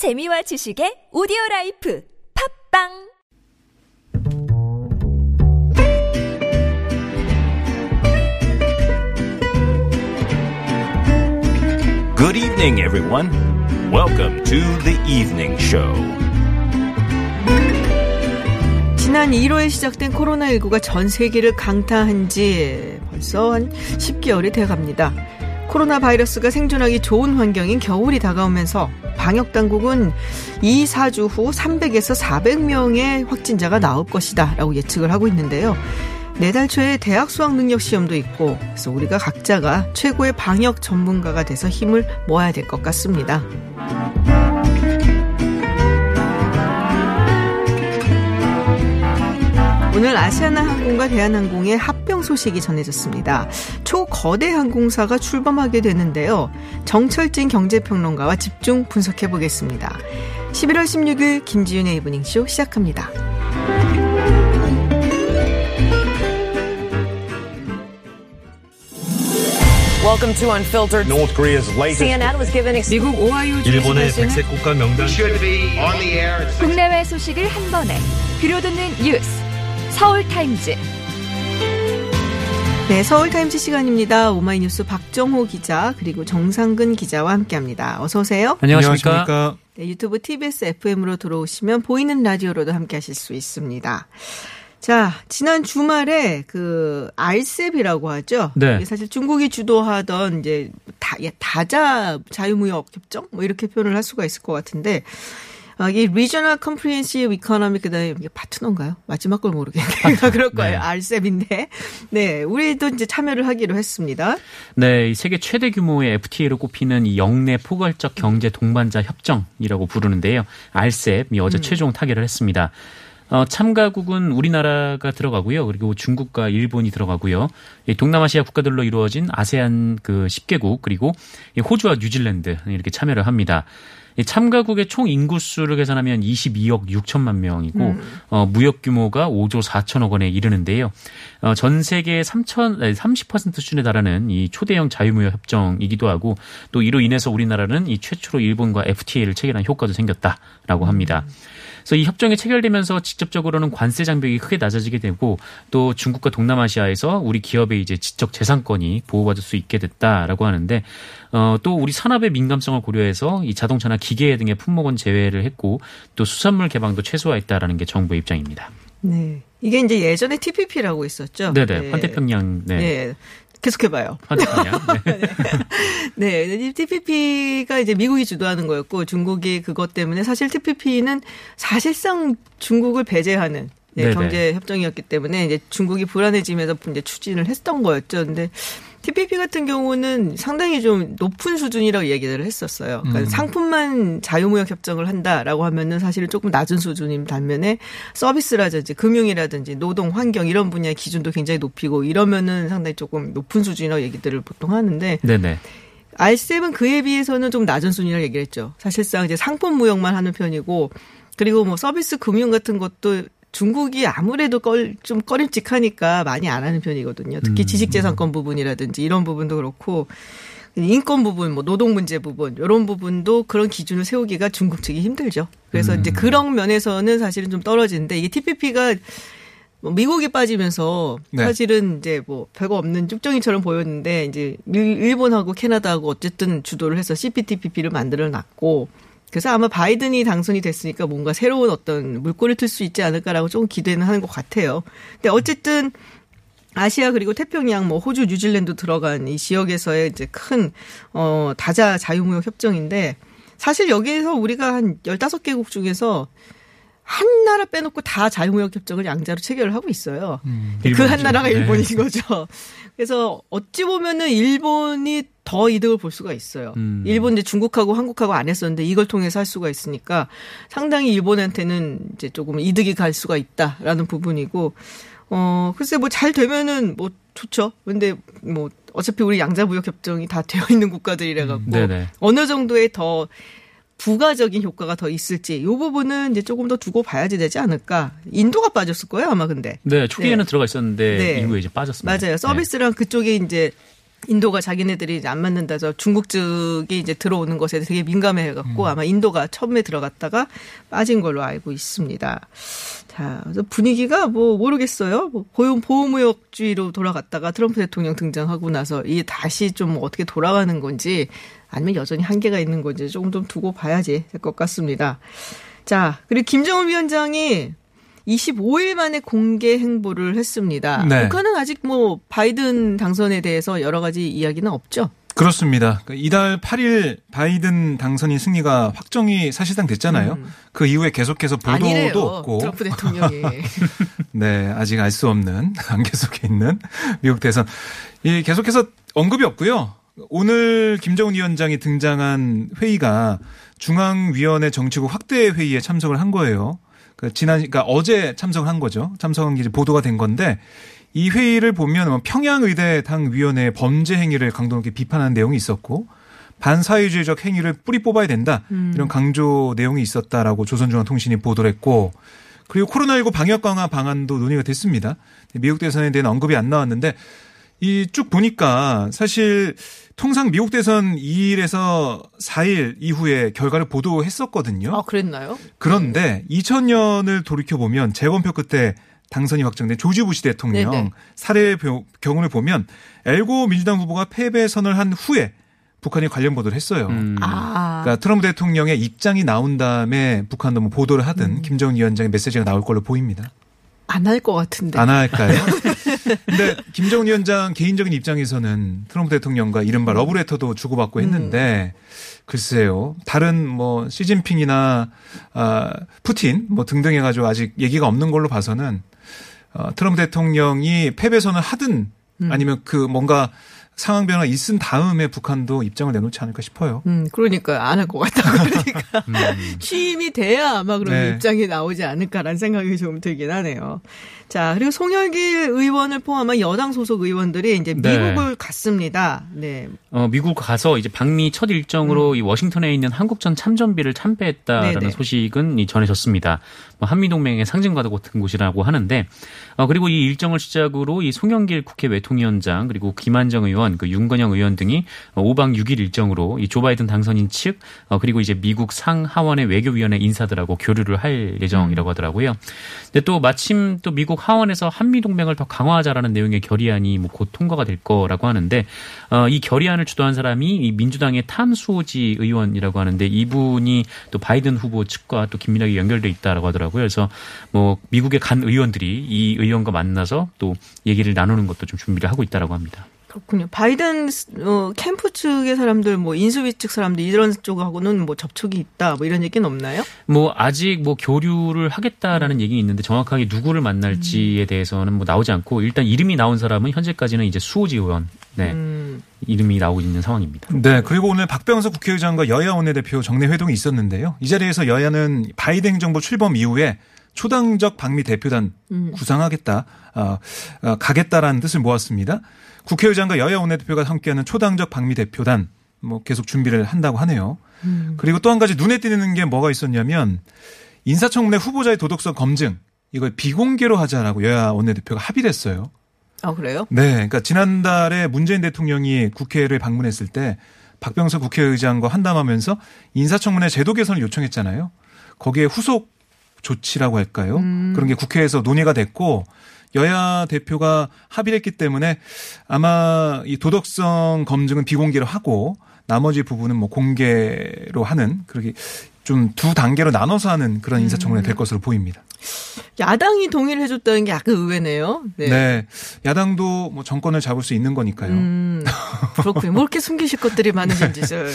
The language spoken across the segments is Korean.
재미와 지식의 오디오 라이프 팟빵 Good evening, everyone. Welcome to the evening show. 지난 1월에 시작된 코로나19가 전 세계를 강타한 지 벌써 한 10개월이 돼 갑니다. 코로나 바이러스가 생존하기 좋은 환경인 겨울이 다가오면서 방역 당국은 2, 4주 후 300에서 400명의 확진자가 나올 것이다 라고 예측을 하고 있는데요. 내달 초에 대학 수학 능력 시험도 있고 그래서 우리가 각자가 최고의 방역 전문가가 돼서 힘을 모아야 될 것 같습니다. 오늘 아시아나 항공과 대한항공의 합병 소식이 전해졌습니다. 초거대 항공사가 출범하게 되는데요. 정철진 경제평론가와 집중 분석해 보겠습니다. 11월 16일 김지윤의 이브닝쇼 시작합니다. Welcome to Unfiltered. North Korea's latest CNN was given ex- 미국 오하이오 주 일본의 백색 국가 명단 국내외 소식을 한 번에 들려듣는 뉴스 서울 타임즈 네, 서울타임즈 시간입니다. 오마이뉴스 박정호 기자 그리고 정상근 기자와 함께합니다. 어서 오세요. 안녕하십니까? 네, 유튜브 TBS FM으로 들어오시면 보이는 라디오로도 함께하실 수 있습니다. 자, 지난 주말에 그 RCEP이라고 하죠. 네. 사실 중국이 주도하던 이제 다, 예, 다자 자유무역 협정 뭐 이렇게 표현을 할 수가 있을 것 같은데 아, 이 Regional Comprehensive Economic 그다음에 이게 파트너인가요? 마지막 걸 모르겠네요. 그럴 거예요. 네. 알셉인데. 네, 우리도 이제 참여를 하기로 했습니다. 네, 이 세계 최대 규모의 FTA로 꼽히는 이 영내 포괄적 경제 동반자 협정이라고 부르는데요. 알셉이 어제 최종 타결을 했습니다. 어, 참가국은 우리나라가 들어가고요. 그리고 중국과 일본이 들어가고요. 이 동남아시아 국가들로 이루어진 아세안 그 10개국 그리고 이 호주와 뉴질랜드 이렇게 참여를 합니다. 이 참가국의 총 인구수를 계산하면 22억 6천만 명이고 어, 무역 규모가 5조 4천억 원에 이르는데요. 어, 전 세계 3천 30% 수준에 달하는 이 초대형 자유무역 협정이기도 하고 또 이로 인해서 우리나라는 이 최초로 일본과 FTA를 체결한 효과도 생겼다라고 합니다. 그래서 이 협정이 체결되면서 직접적으로는 관세 장벽이 크게 낮아지게 되고 또 중국과 동남아시아에서 우리 기업의 이제 지적 재산권이 보호받을 수 있게 됐다라고 하는데 어, 또 우리 산업의 민감성을 고려해서 이 자동차나 기계 등의 품목은 제외를 했고 또 수산물 개방도 최소화했다라는 게 정부의 입장입니다. 네. 이게 이제 예전에 TPP라고 있었죠. 네네 네. 환태평양 네, 네. 계속해봐요. 환태평양 네. 네, TPP가 이제 미국이 주도하는 거였고 중국이 그것 때문에 사실 TPP는 사실상 중국을 배제하는 네, 네네. 경제 협정이었기 때문에 이제 중국이 불안해지면서 이제 추진을 했던 거였죠. 근데 TPP 같은 경우는 상당히 좀 높은 수준이라고 얘기를 했었어요. 그러니까 상품만 자유무역 협정을 한다라고 하면은 사실은 조금 낮은 수준인 반면에 서비스라든지 금융이라든지 노동, 환경 이런 분야의 기준도 굉장히 높이고 이러면은 상당히 조금 높은 수준이라고 얘기들을 보통 하는데 네네. 알셉은 그에 비해서는 좀 낮은 수준이라고 얘기를 했죠. 사실상 이제 상품 무역만 하는 편이고 그리고 뭐 서비스 금융 같은 것도 중국이 아무래도 껄, 좀 꺼림칙하니까 많이 안 하는 편이거든요. 특히 지식재산권 부분이라든지 이런 부분도 그렇고 인권 부분, 뭐 노동 문제 부분 이런 부분도 그런 기준을 세우기가 중국 측이 힘들죠. 그래서 이제 그런 면에서는 사실은 좀 떨어지는데 이게 TPP가 뭐 미국이 빠지면서 네. 사실은 이제 뭐 별거 없는 쭉정이처럼 보였는데 이제 일- 일본하고 캐나다하고 어쨌든 주도를 해서 CPTPP를 만들어 놨고 그래서 아마 바이든이 당선이 됐으니까 뭔가 새로운 어떤 물꼬를 틀 수 있지 않을까라고 조금 기대는 하는 것 같아요. 근데 어쨌든 아시아 그리고 태평양 뭐 호주 뉴질랜드 들어간 이 지역에서의 이제 큰 어 다자 자유무역 협정인데 사실 여기에서 우리가 한 15개국 중에서 한 나라 빼놓고 다 자유무역 협정을 양자로 체결을 하고 있어요. 그한 일본이죠. 나라가 네. 일본인 거죠. 그래서 어찌 보면은 일본이 더 이득을 볼 수가 있어요. 음. 일본 이제 중국하고 한국하고 안 했었는데 이걸 통해서 할 수가 있으니까 상당히 일본한테는 이제 조금 이득이 갈 수가 있다라는 부분이고 어 글쎄 뭐 잘 되면은 뭐 좋죠. 근데 뭐 어차피 우리 양자 무역 협정이 다 되어 있는 국가들이라 갖고 네네. 어느 정도의 더 부가적인 효과가 더 있을지 요 부분은 이제 조금 더 두고 봐야지 되지 않을까. 인도가 빠졌을 거예요 아마 근데. 네, 초기에는 네. 들어가 있었는데 네. 이후에 이제 빠졌습니다. 맞아요. 서비스랑 그쪽에 이제 인도가 자기네들이 이제 안 맞는다 해서 중국 측이 이제 들어오는 것에 되게 민감해 갖고 아마 인도가 처음에 들어갔다가 빠진 걸로 알고 있습니다. 자, 그래서 분위기가 뭐 모르겠어요. 뭐 고용 보호무역주의로 돌아갔다가 트럼프 대통령 등장하고 나서 이게 다시 좀 어떻게 돌아가는 건지 아니면 여전히 한계가 있는 건지 조금 좀 두고 봐야지 될 것 같습니다. 자, 그리고 김정은 위원장이 25일 만에 공개 행보를 했습니다. 네. 북한은 아직 뭐 바이든 당선에 대해서 여러 가지 이야기는 없죠. 그렇습니다. 그 이달 8일 바이든 당선인 승리가 확정이 사실상 됐잖아요. 그 이후에 계속해서 보도도 음. 아니래요. 없고. 트럼프 대통령이. 네, 아직 알 수 없는 안개 속에 있는 미국 대선. 이 계속해서 언급이 없고요. 오늘 김정은 위원장이 등장한 회의가 중앙위원회 정치국 확대 회의에 참석을 한 거예요. 그 지난 그러니까 어제 참석을 한 거죠. 참석한 게 보도가 된 건데 이 회의를 보면 뭐 평양의대 당 위원회의 범죄 행위를 강도 높게 비판하는 내용이 있었고 반사회주의적 행위를 뿌리 뽑아야 된다 이런 강조 내용이 있었다라고 조선중앙통신이 보도를 했고 그리고 코로나19 방역 강화 방안도 논의가 됐습니다. 미국 대선에 대한 언급이 안 나왔는데 이 쭉 보니까 사실 통상 미국 대선 2일에서 4일 이후에 결과를 보도했었거든요. 아, 그랬나요? 그런데 2000년을 돌이켜 보면 재검표 끝에 당선이 확정된 조지 부시 대통령 네네. 사례 표- 경우를 보면 엘고 민주당 후보가 패배 선언한 후에 북한이 관련 보도를 했어요. 음. 아. 그러니까 트럼프 대통령의 입장이 나온 다음에 북한도 뭐 보도를 하든 음. 김정은 위원장의 메시지가 나올 걸로 보입니다. 안 할 것 같은데. 안 할까요? 근데 김정은 위원장 개인적인 입장에서는 트럼프 대통령과 이른바 러브레터도 주고받고 했는데 글쎄요. 다른 뭐 시진핑이나 아 푸틴 뭐 등등 해 가지고 아직 얘기가 없는 걸로 봐서는 어, 트럼프 대통령이 패배선을 하든 아니면 그 뭔가 상황 변화가 있은 다음에 북한도 입장을 내놓지 않을까 싶어요. 음, 그러니까 안 할 것 같다. 그러니까 취임이 돼야 아마 그런 네. 입장이 나오지 않을까라는 생각이 좀 들긴 하네요. 자, 그리고 송영길 의원을 포함한 여당 소속 의원들이 이제 네. 미국을 갔습니다. 네. 어, 미국 가서 이제 방미 첫 일정으로 이 워싱턴에 있는 한국전 참전비를 참배했다라는 음. 네네. 소식은 이 전해졌습니다. 뭐 한미동맹의 상징과 같은 곳이라고 하는데, 어, 그리고 이 일정을 시작으로 이 송영길 국회 외통위원장 그리고 김한정 의원, 그 윤건영 의원 등이 5박 6일 일정으로 이 조 바이든 당선인 측, 어, 그리고 이제 미국 상하원의 외교위원회 인사들하고 교류를 할 예정이라고 하더라고요. 근데 또 마침 또 미국 하원에서 한미 동맹을 더 강화하자라는 내용의 결의안이 뭐 곧 통과가 될 거라고 하는데 어, 이 결의안을 주도한 사람이 이 민주당의 탐수오지 의원이라고 하는데 이분이 또 바이든 후보 측과 또 긴밀하게 연결돼 있다라고 하더라고요. 그래서 뭐 미국에 간 의원들이 이 의원과 만나서 또 얘기를 나누는 것도 좀 준비를 하고 있다라고 합니다. 그렇군요. 바이든 어, 캠프 측의 사람들, 뭐 인수위 측 사람들 이런 쪽하고는 뭐 접촉이 있다, 뭐 이런 얘기는 없나요? 뭐 아직 뭐 교류를 하겠다라는 얘기 있는데 정확하게 누구를 만날지에 대해서는 뭐 나오지 않고 일단 이름이 나온 사람은 현재까지는 이제 수호지 의원 네 음, 이름이 나오고 있는 상황입니다. 네, 그리고 오늘 박병석 국회의장과 여야 원내대표 정례 회동이 있었는데요. 이 자리에서 여야는 바이든 행정부 출범 이후에 초당적 방미 대표단 구상하겠다, 어, 어, 가겠다라는 뜻을 모았습니다. 국회의장과 여야 원내대표가 함께하는 초당적 방미 대표단 뭐 계속 준비를 한다고 하네요. 그리고 또 한 가지 눈에 띄는 게 뭐가 있었냐면 인사청문회 후보자의 도덕성 검증 이걸 비공개로 하자라고 여야 원내대표가 합의를 했어요. 아 그래요? 네, 그러니까 지난달에 문재인 대통령이 국회를 방문했을 때 박병석 국회의장과 한담하면서 인사청문회 제도 개선을 요청했잖아요. 거기에 후속 조치라고 할까요? 그런 게 국회에서 논의가 됐고 여야 대표가 합의를 했기 때문에 아마 이 도덕성 검증은 비공개로 하고 나머지 부분은 뭐 공개로 하는 그렇게 좀 두 단계로 나눠서 하는 그런 인사청문회 될 것으로 보입니다. 야당이 동의를 해줬다는 게 약간 의외네요. 네. 네. 야당도 뭐 정권을 잡을 수 있는 거니까요. 음, 그렇군요. 뭐 이렇게 숨기실 것들이 많으신 짓을.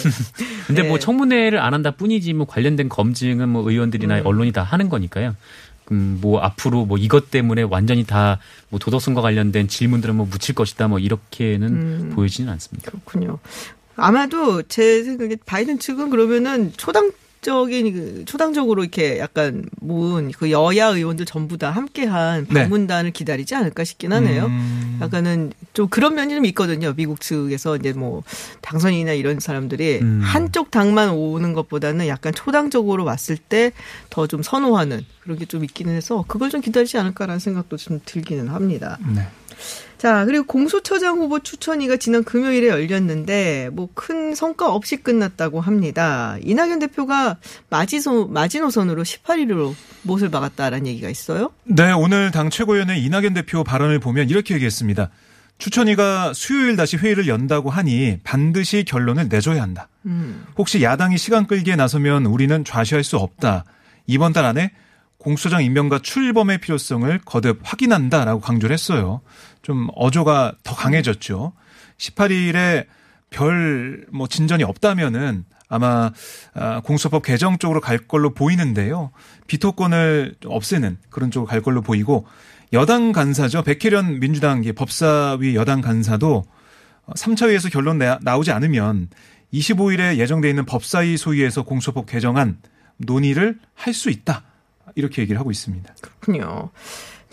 근데 네. 뭐 청문회를 안 한다 뿐이지 뭐 관련된 검증은 뭐 의원들이나 음. 언론이 다 하는 거니까요. 음, 뭐 앞으로 뭐 이것 때문에 완전히 다 뭐 도덕성과 관련된 질문들은 뭐 묻힐 것이다 뭐 이렇게는 음. 보여지는 않습니다. 그렇군요. 아마도 제 생각에 바이든 측은 그러면은 초당 적인 그 초당적으로 이렇게 약간 모은 그 여야 의원들 전부 다 함께한 네. 방문단을 기다리지 않을까 싶긴 하네요. 음. 약간은 좀 그런 면이 좀 있거든요. 미국 측에서 이제 뭐 당선인이나 이런 사람들이 음. 한쪽 당만 오는 것보다는 약간 초당적으로 왔을 때 더 좀 선호하는 그런 게 좀 있기는 해서 그걸 좀 기다리지 않을까라는 생각도 좀 들기는 합니다. 네. 자, 그리고 공수처장 후보 추천위가 지난 금요일에 열렸는데 뭐 큰 성과 없이 끝났다고 합니다. 이낙연 대표가 마지소, 마지노선으로 18일로 못을 박았다라는 얘기가 있어요. 네, 오늘 당 최고위원회 이낙연 대표 발언을 보면 이렇게 얘기했습니다. 추천위가 수요일 다시 회의를 연다고 하니 반드시 결론을 내줘야 한다. 혹시 야당이 시간 끌기에 나서면 우리는 좌시할 수 없다. 이번 달 안에 공수처장 임명과 출범의 필요성을 거듭 확인한다라고 강조를 했어요. 좀 어조가 더 강해졌죠. 18일에 별 뭐 진전이 없다면은 아마 아, 공수처법 개정 쪽으로 갈 걸로 보이는데요. 비토권을 좀 없애는 그런 쪽으로 갈 걸로 보이고 여당 간사죠. 백혜련 민주당 법사위 여당 간사도 3차위에서 결론 나- 나오지 않으면 25일에 예정돼 있는 법사위 소위에서 공수처법 개정안 논의를 할 수 있다. 이렇게 얘기를 하고 있습니다. 그렇군요.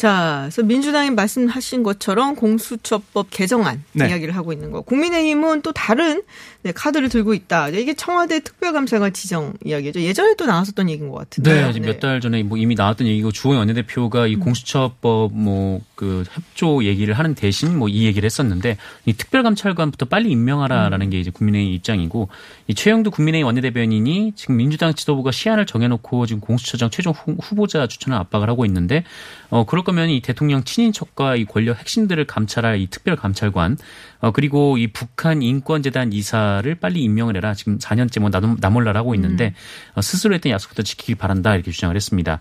자, 그래서 민주당이 말씀하신 것처럼 공수처법 개정안 네. 이야기를 하고 있는 거. 국민의힘은 또 다른 네, 카드를 들고 있다. 이게 청와대 특별감찰관 지정 이야기죠. 예전에 또 나왔었던 얘기인 것 같은데. 네, 지금 몇달 전에 뭐 이미 나왔던 얘기고 주호영 원내대표가 음. 이 공수처법 뭐 그 협조 얘기를 하는 대신 뭐 이 얘기를 했었는데 이 특별감찰관부터 빨리 임명하라라는 음. 게 이제 국민의힘 입장이고 이 최영두 국민의힘 원내대변인이 지금 민주당 지도부가 시한을 정해놓고 지금 공수처장 최종 후- 후보자 추천을 압박을 하고 있는데 어 그럴 거면 이 대통령 친인척과 이 권력 핵심들을 감찰할 이 특별 감찰관 어 그리고 이 북한 인권재단 이사를 빨리 임명을 해라. 지금 4년째 뭐 나몰- 나몰라를 하고 있는데 어, 스스로 했던 약속부터 지키길 바란다. 이렇게 주장을 했습니다.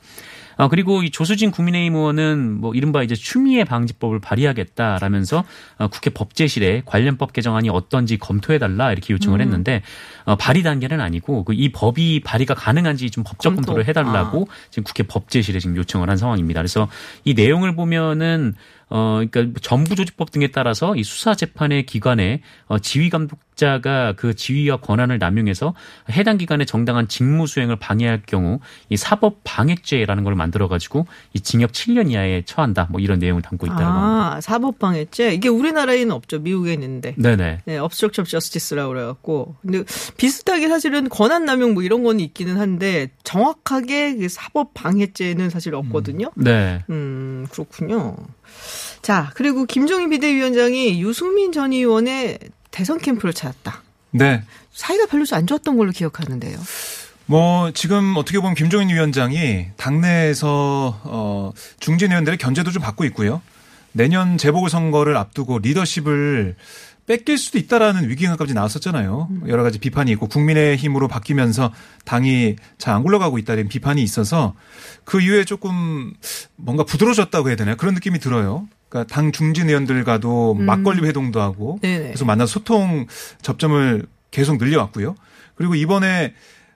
어, 그리고 이 조수진 국민의힘 의원은 뭐 이른바 이제 추미애 방지법을 발의하겠다라면서 어, 국회 법제실에 관련법 개정안이 어떤지 검토해달라 이렇게 요청을 했는데 어, 발의 단계는 아니고 그 이 법이 발의가 가능한지 좀 법적 검토. 검토를 해달라고 지금 국회 법제실에 지금 요청을 한 상황입니다. 그래서 이 내용을 보면은 어, 그러니까 정부 조직법 등에 따라서 이 수사 재판의 기관에 어, 지휘 감독 자가 그 지위와 권한을 남용해서 해당 기관의 정당한 직무 수행을 방해할 경우 이 사법 방해죄라는 걸 만들어 가지고 이 징역 7년 이하에 처한다. 뭐 이런 내용을 담고 있다라고 합니다. 아, 사법 방해죄. 이게 우리나라에는 없죠. 미국에 있는데. 네 네. 네, obstruction of justice라고 그래 갖고. 근데 비슷하게 사실은 권한 남용 뭐 이런 거는 있기는 한데 정확하게 그 사법 방해죄는 사실 없거든요. 네. 음, 그렇군요. 자, 그리고 김종인 비대위원장이 유승민 전 의원의 대선 캠프를 찾았다. 네. 사이가 별로 안 좋았던 걸로 기억하는데요. 뭐 지금 어떻게 보면 김종인 위원장이 당내에서 어 중진 의원들의 견제도 좀 받고 있고요. 내년 재보궐 선거를 앞두고 리더십을 뺏길 수도 있다라는 위기감까지 나왔었잖아요. 여러 가지 비판이 있고 국민의 힘으로 바뀌면서 당이 잘 안 굴러가고 있다는 비판이 있어서 그 이후에 조금 뭔가 부드러워졌다고 해야 되나요? 그런 느낌이 들어요. 그러니까 당 중진 의원들과도 막걸리 회동도 하고 네네. 그래서 만나 소통 접점을 계속 늘려왔고요. 그리고 이번에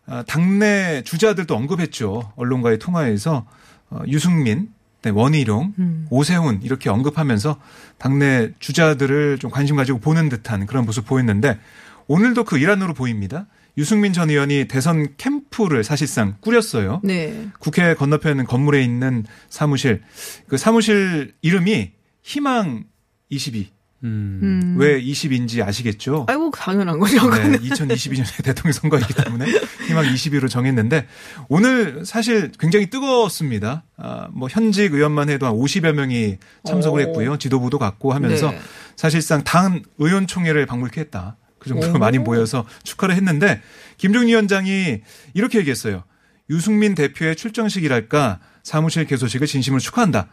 아, 당내 주자들도 언급했죠. 언론과의 통화에서 어, 유승민, 네, 원희룡, 음. 오세훈 이렇게 언급하면서 당내 주자들을 좀 관심 가지고 보는 듯한 그런 모습 보였는데 오늘도 그 일환으로 보입니다. 유승민 전 의원이 대선 캠프를 사실상 꾸렸어요. 네. 국회 건너편 건물에 있는 사무실 그 사무실 이름이 희망 22. 음. 음. 왜 20인지 아시겠죠? 아이고, 당연한 거죠. 네, 2022년에 대통령 선거이기 때문에 희망 22로 정했는데 오늘 사실 굉장히 뜨거웠습니다. 아, 뭐 현직 의원만 해도 한 50여 명이 참석을 오. 했고요. 지도부도 갔고 하면서 네. 사실상 당 의원총회를 방불케 했다. 그 정도로 많이 모여서 축하를 했는데 김종인 위원장이 이렇게 얘기했어요. 유승민 대표의 출정식이랄까 사무실 개소식을 진심으로 축하한다.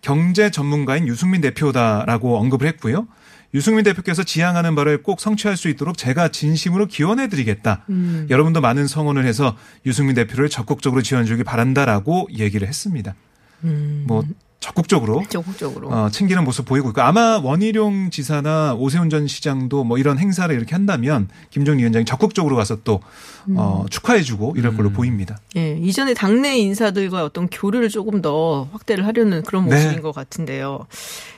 경제 전문가인 유승민 대표다라고 언급을 했고요. 유승민 대표께서 지향하는 바를 꼭 성취할 수 있도록 제가 진심으로 기원해 드리겠다. 음. 여러분도 많은 성원을 해서 유승민 대표를 적극적으로 지원해 주기 바란다라고 얘기를 했습니다. 뭐 적극적으로 적극적으로. 어, 챙기는 모습 보이고 있고 아마 원희룡 지사나 오세훈 전 시장도 뭐 이런 행사를 이렇게 한다면 김종인 위원장이 적극적으로 가서 또 어, 축하해주고 이럴 걸로 보입니다. 예, 이전에 당내 인사들과 어떤 교류를 조금 더 확대를 하려는 그런 네. 모습인 것 같은데요.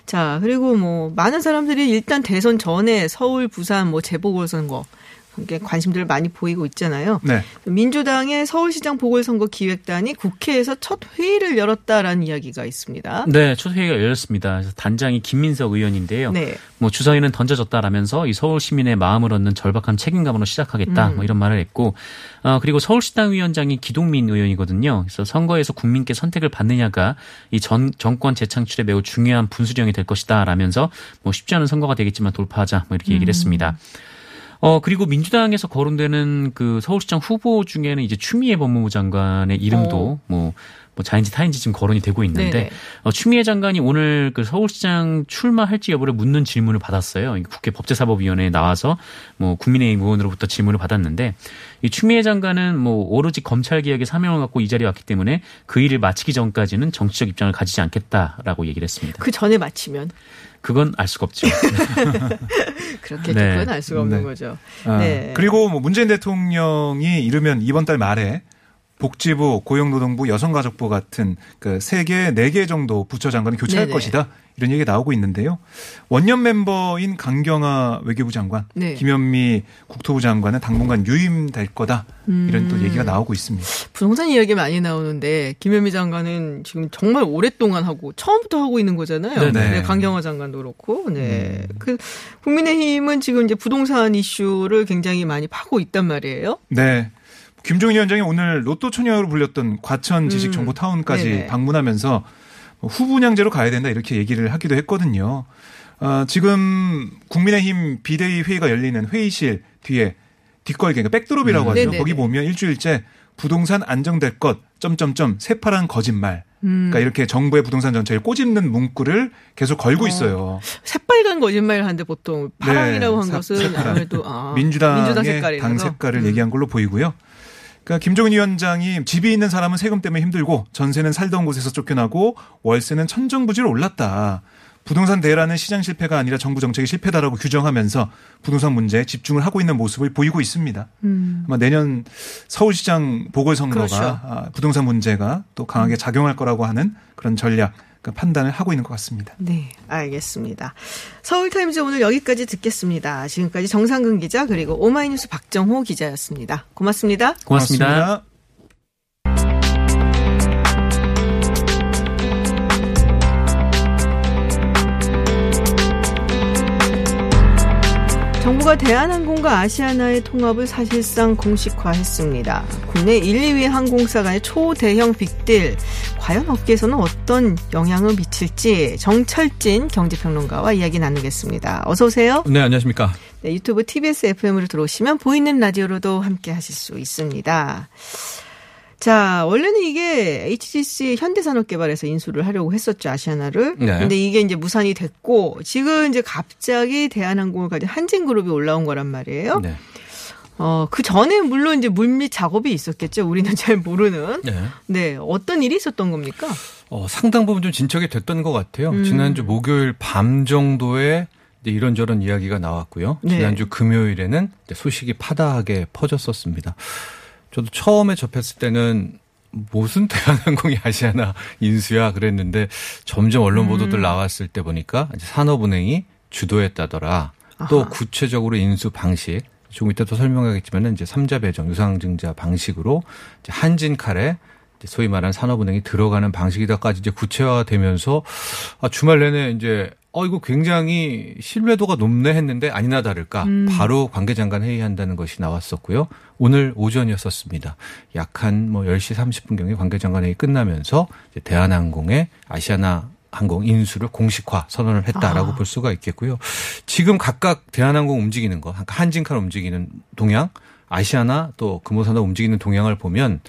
자, 그리고 뭐 많은 사람들이 일단 대선 전에 서울, 부산 뭐 재보궐선거 이게 관심들을 많이 보이고 있잖아요. 네. 민주당의 서울시장 보궐선거 기획단이 국회에서 첫 회의를 열었다라는 이야기가 있습니다. 네, 첫 회의가 열렸습니다. 단장이 김민석 의원인데요. 네. 뭐 주사위는 던져졌다라면서 이 서울 시민의 마음을 얻는 절박한 책임감으로 시작하겠다. 음. 뭐 이런 말을 했고, 어, 그리고 서울시당 위원장이 기동민 의원이거든요. 그래서 선거에서 국민께 선택을 받느냐가 이 전 정권 재창출에 매우 중요한 분수령이 될 것이다라면서 뭐 쉽지 않은 선거가 되겠지만 돌파하자 뭐 이렇게 얘기를 했습니다. 어, 그리고 민주당에서 거론되는 그 서울시장 후보 중에는 이제 추미애 법무부 장관의 이름도 어. 뭐, 뭐 자인지 타인지 지금 거론이 되고 있는데 네네. 어, 추미애 장관이 오늘 그 서울시장 출마할지 여부를 묻는 질문을 받았어요. 이 국회 법제사법위원회에 나와서 뭐 국민의힘 의원으로부터 질문을 받았는데 이 추미애 장관은 뭐 오로지 검찰 개혁의 사명을 갖고 이 자리에 왔기 때문에 그 일을 마치기 전까지는 정치적 입장을 가지지 않겠다라고 얘기를 했습니다. 그 전에 마치면 그건 알 수가 없죠. 그렇게 네. 그건 알 수가 없는 네. 거죠. 아, 네. 그리고 뭐 문재인 대통령이 이르면 이번 달 말에 복지부, 고용노동부, 여성가족부 같은 그세 개, 네개 정도 부처 장관을 교체할 네네. 것이다. 이런 얘기가 나오고 있는데요. 원년 멤버인 강경화 외교부 장관, 네. 김현미 국토부 장관은 당분간 유임될 거다. 이런 또 얘기가 나오고 있습니다. 부동산 이야기 많이 나오는데 김현미 장관은 지금 정말 오랫동안 하고 처음부터 하고 있는 거잖아요. 네, 강경화 장관도 그렇고, 네. 그 국민의힘은 지금 이제 부동산 이슈를 굉장히 많이 파고 있단 말이에요. 네. 김종인 위원장이 오늘 로또 처녀로 불렸던 과천 지식정보타운까지 음. 방문하면서 뭐 후분양제로 가야 된다 이렇게 얘기를 하기도 했거든요. 어, 지금 국민의힘 비대위 회의가 열리는 회의실 뒤에 뒷걸개, 그러니까 백드롭이라고 음. 하죠. 네네네. 거기 보면 일주일째 부동산 안정될 것, 점점점, 새파란 거짓말. 음. 그러니까 이렇게 정부의 부동산 정책을 꼬집는 문구를 계속 걸고 있어요. 새빨간 거짓말을 하는데 보통 파랑이라고 네, 한 사- 것은 새파란. 아무래도 아, 민주당의 민주당. 당 색깔을 음. 얘기한 걸로 보이고요. 그러니까 김종인 위원장이 집이 있는 사람은 세금 때문에 힘들고 전세는 살던 곳에서 쫓겨나고 월세는 천정부지로 올랐다. 부동산 대란은 시장 실패가 아니라 정부 정책의 실패다라고 규정하면서 부동산 문제에 집중을 하고 있는 모습을 보이고 있습니다. 아마 내년 서울시장 보궐선거가 음. 그렇죠. 아, 부동산 문제가 또 강하게 작용할 거라고 하는 그런 전략, 그 판단을 하고 있는 것 같습니다. 네, 알겠습니다. 서울타임즈 오늘 여기까지 듣겠습니다. 지금까지 정상근 기자 그리고 오마이뉴스 박정호 기자였습니다. 고맙습니다. 고맙습니다. 정부가 대한항공과 아시아나의 통합을 사실상 공식화했습니다. 국내 1, 2위 항공사 간의 초대형 빅딜 과연 업계에서는 어떤 영향을 미칠지 정철진 경제평론가와 이야기 나누겠습니다. 어서 오세요. 네, 안녕하십니까. 네, 유튜브 TBS FM으로 들어오시면 보이는 라디오로도 함께 하실 수 있습니다. 자, 원래는 이게 HGC 현대산업개발에서 인수를 하려고 했었죠, 아시아나를. 네. 근데 이게 이제 무산이 됐고, 지금 이제 갑자기 대한항공을 가진 한진그룹이 올라온 거란 말이에요. 네. 어, 그 전에 물론 이제 물밑 작업이 있었겠죠. 우리는 잘 모르는. 네. 네, 어떤 일이 있었던 겁니까? 어, 상당 부분 좀 진척이 됐던 것 같아요. 음. 지난주 목요일 밤 정도에 이런저런 이야기가 나왔고요. 네. 지난주 금요일에는 소식이 파다하게 퍼졌었습니다. 저도 처음에 접했을 때는 무슨 대한항공이 아시아나 인수야 그랬는데 점점 언론 음. 보도들 나왔을 때 보니까 산업은행이 주도했다더라. 또 아하. 구체적으로 인수 방식 조금 이따 또 설명하겠지만은 이제 삼자 배정 유상증자 방식으로 한진칼에 이제 소위 말하는 산업은행이 들어가는 방식이다까지 이제 구체화되면서 아, 주말 내내 이제 어 이거 굉장히 신뢰도가 높네 했는데 아니나 다를까 바로 관계장관 회의한다는 것이 나왔었고요. 오늘 오전이었었습니다. 약한 뭐 10시 30분경에 관계장관 회의 끝나면서 이제 대한항공의 아시아나 항공 인수를 공식화 선언을 했다라고 아. 볼 수가 있겠고요. 지금 각각 대한항공 움직이는 거, 한진칼 움직이는 동향, 아시아나 또 금호산업 움직이는 동향을 보면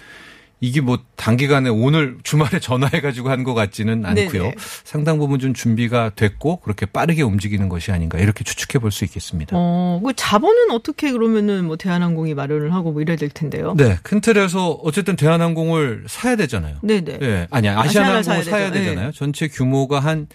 이게 뭐 단기간에 오늘 주말에 전화해가지고 한 것 같지는 않고요. 네네. 상당 부분 좀 준비가 됐고 그렇게 빠르게 움직이는 것이 아닌가 이렇게 추측해 볼 수 있겠습니다. 어, 그 자본은 어떻게 그러면은 뭐 대한항공이 마련을 하고 뭐 이래야 될 텐데요. 네, 큰 틀에서 어쨌든 대한항공을 사야 되잖아요. 네네. 예, 아니 아시아나항공을 사야 사야. 되잖아요. 전체 규모가 한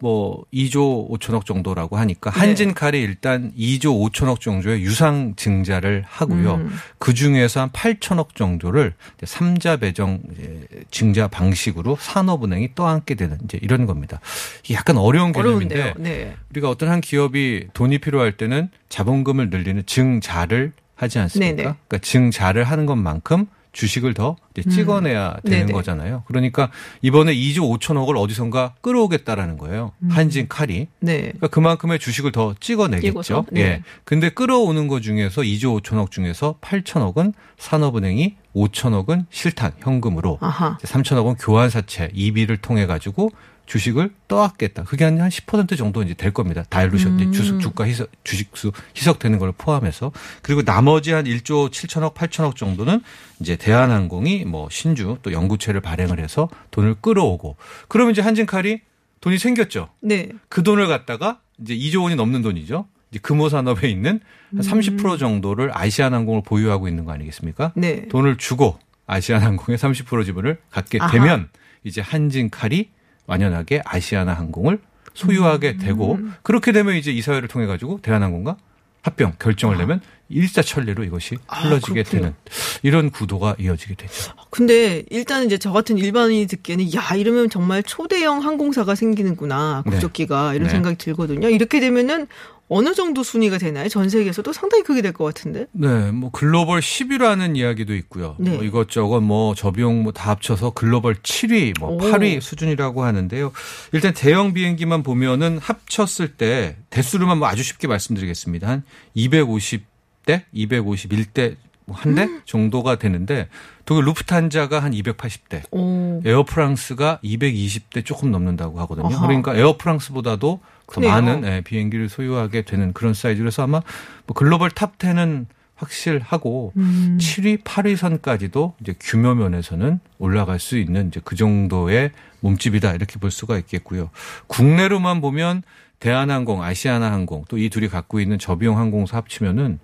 뭐 2조 5천억 정도라고 하니까 네. 한진칼이 일단 2조 5천억 정도의 유상 증자를 하고요. 음. 그 중에서 한 8천억 정도를 이제 삼자 배정 이제 증자 방식으로 산업은행이 떠안게 되는 이제 이런 겁니다. 이게 약간 어려운 개념인데. 네. 우리가 어떤 한 기업이 돈이 필요할 때는 자본금을 늘리는 증자를 하지 않습니까? 네네. 그러니까 증자를 하는 것만큼 주식을 더 찍어내야 되는 음. 네네. 거잖아요. 그러니까 이번에 2조 5천억을 어디선가 끌어오겠다라는 거예요. 한진 칼이. 네. 그러니까 그만큼의 주식을 더 찍어내겠죠. 네. 예. 근데 끌어오는 것 중에서 2조 5천억 중에서 8천억은 산업은행이 5천억은 실탄 현금으로 아하. 3천억은 교환사채 이비를 통해 가지고 주식을 떠왔겠다. 그게 한, 한 10% 정도 이제 될 겁니다. 다일루션, 음. 주식, 주가 희석, 주식수 희석되는 걸 포함해서. 그리고 나머지 한 1조 7천억, 8천억 정도는 이제 대한항공이 뭐 신주 또 연구체를 발행을 해서 돈을 끌어오고. 그러면 이제 한진칼이 돈이 생겼죠. 네. 그 돈을 갖다가 이제 2조 원이 넘는 돈이죠. 이제 금호 산업에 있는 한 30% 정도를 아시아나항공을 보유하고 있는 거 아니겠습니까? 네. 돈을 주고 아시아나항공의 30% 지분을 갖게 아하. 되면 이제 한진칼이 완연하게 아시아나 항공을 소유하게 음. 되고 그렇게 되면 이제 이사회를 통해 가지고 대한항공과 합병 결정을 내면 일사천리로 이것이 흘러지게 아. 되는 이런 구도가 이어지게 되죠. 근데 일단 이제 저 같은 일반인이 듣기에는 야 이러면 정말 초대형 항공사가 생기는구나 네. 국적기가 이런 네. 생각이 들거든요. 이렇게 되면은 어느 정도 순위가 되나요? 전 세계에서도 상당히 크게 될 것 같은데. 네, 뭐 글로벌 10위라는 이야기도 있고요. 네. 뭐 이것저것 뭐 저비용 뭐 다 합쳐서 글로벌 7위, 뭐 오. 8위 수준이라고 하는데요. 일단 대형 비행기만 보면은 합쳤을 때 대수로만 뭐 아주 쉽게 말씀드리겠습니다. 한 250대, 251대 뭐한대 음. 정도가 되는데 독일 루프탄자가 한 280대, 오. 에어프랑스가 220대 조금 넘는다고 하거든요. 아하. 그러니까 에어프랑스보다도 더 크네요. 많은 예, 비행기를 소유하게 되는 그런 사이즈라서 아마 뭐 글로벌 top 10은 확실하고 음. 7위, 8위 선까지도 이제 규모 면에서는 올라갈 수 있는 이제 그 정도의 몸집이다 이렇게 볼 수가 있겠고요. 국내로만 보면 대한항공, 아시아나항공 또 이 둘이 갖고 있는 저비용 항공사 합치면은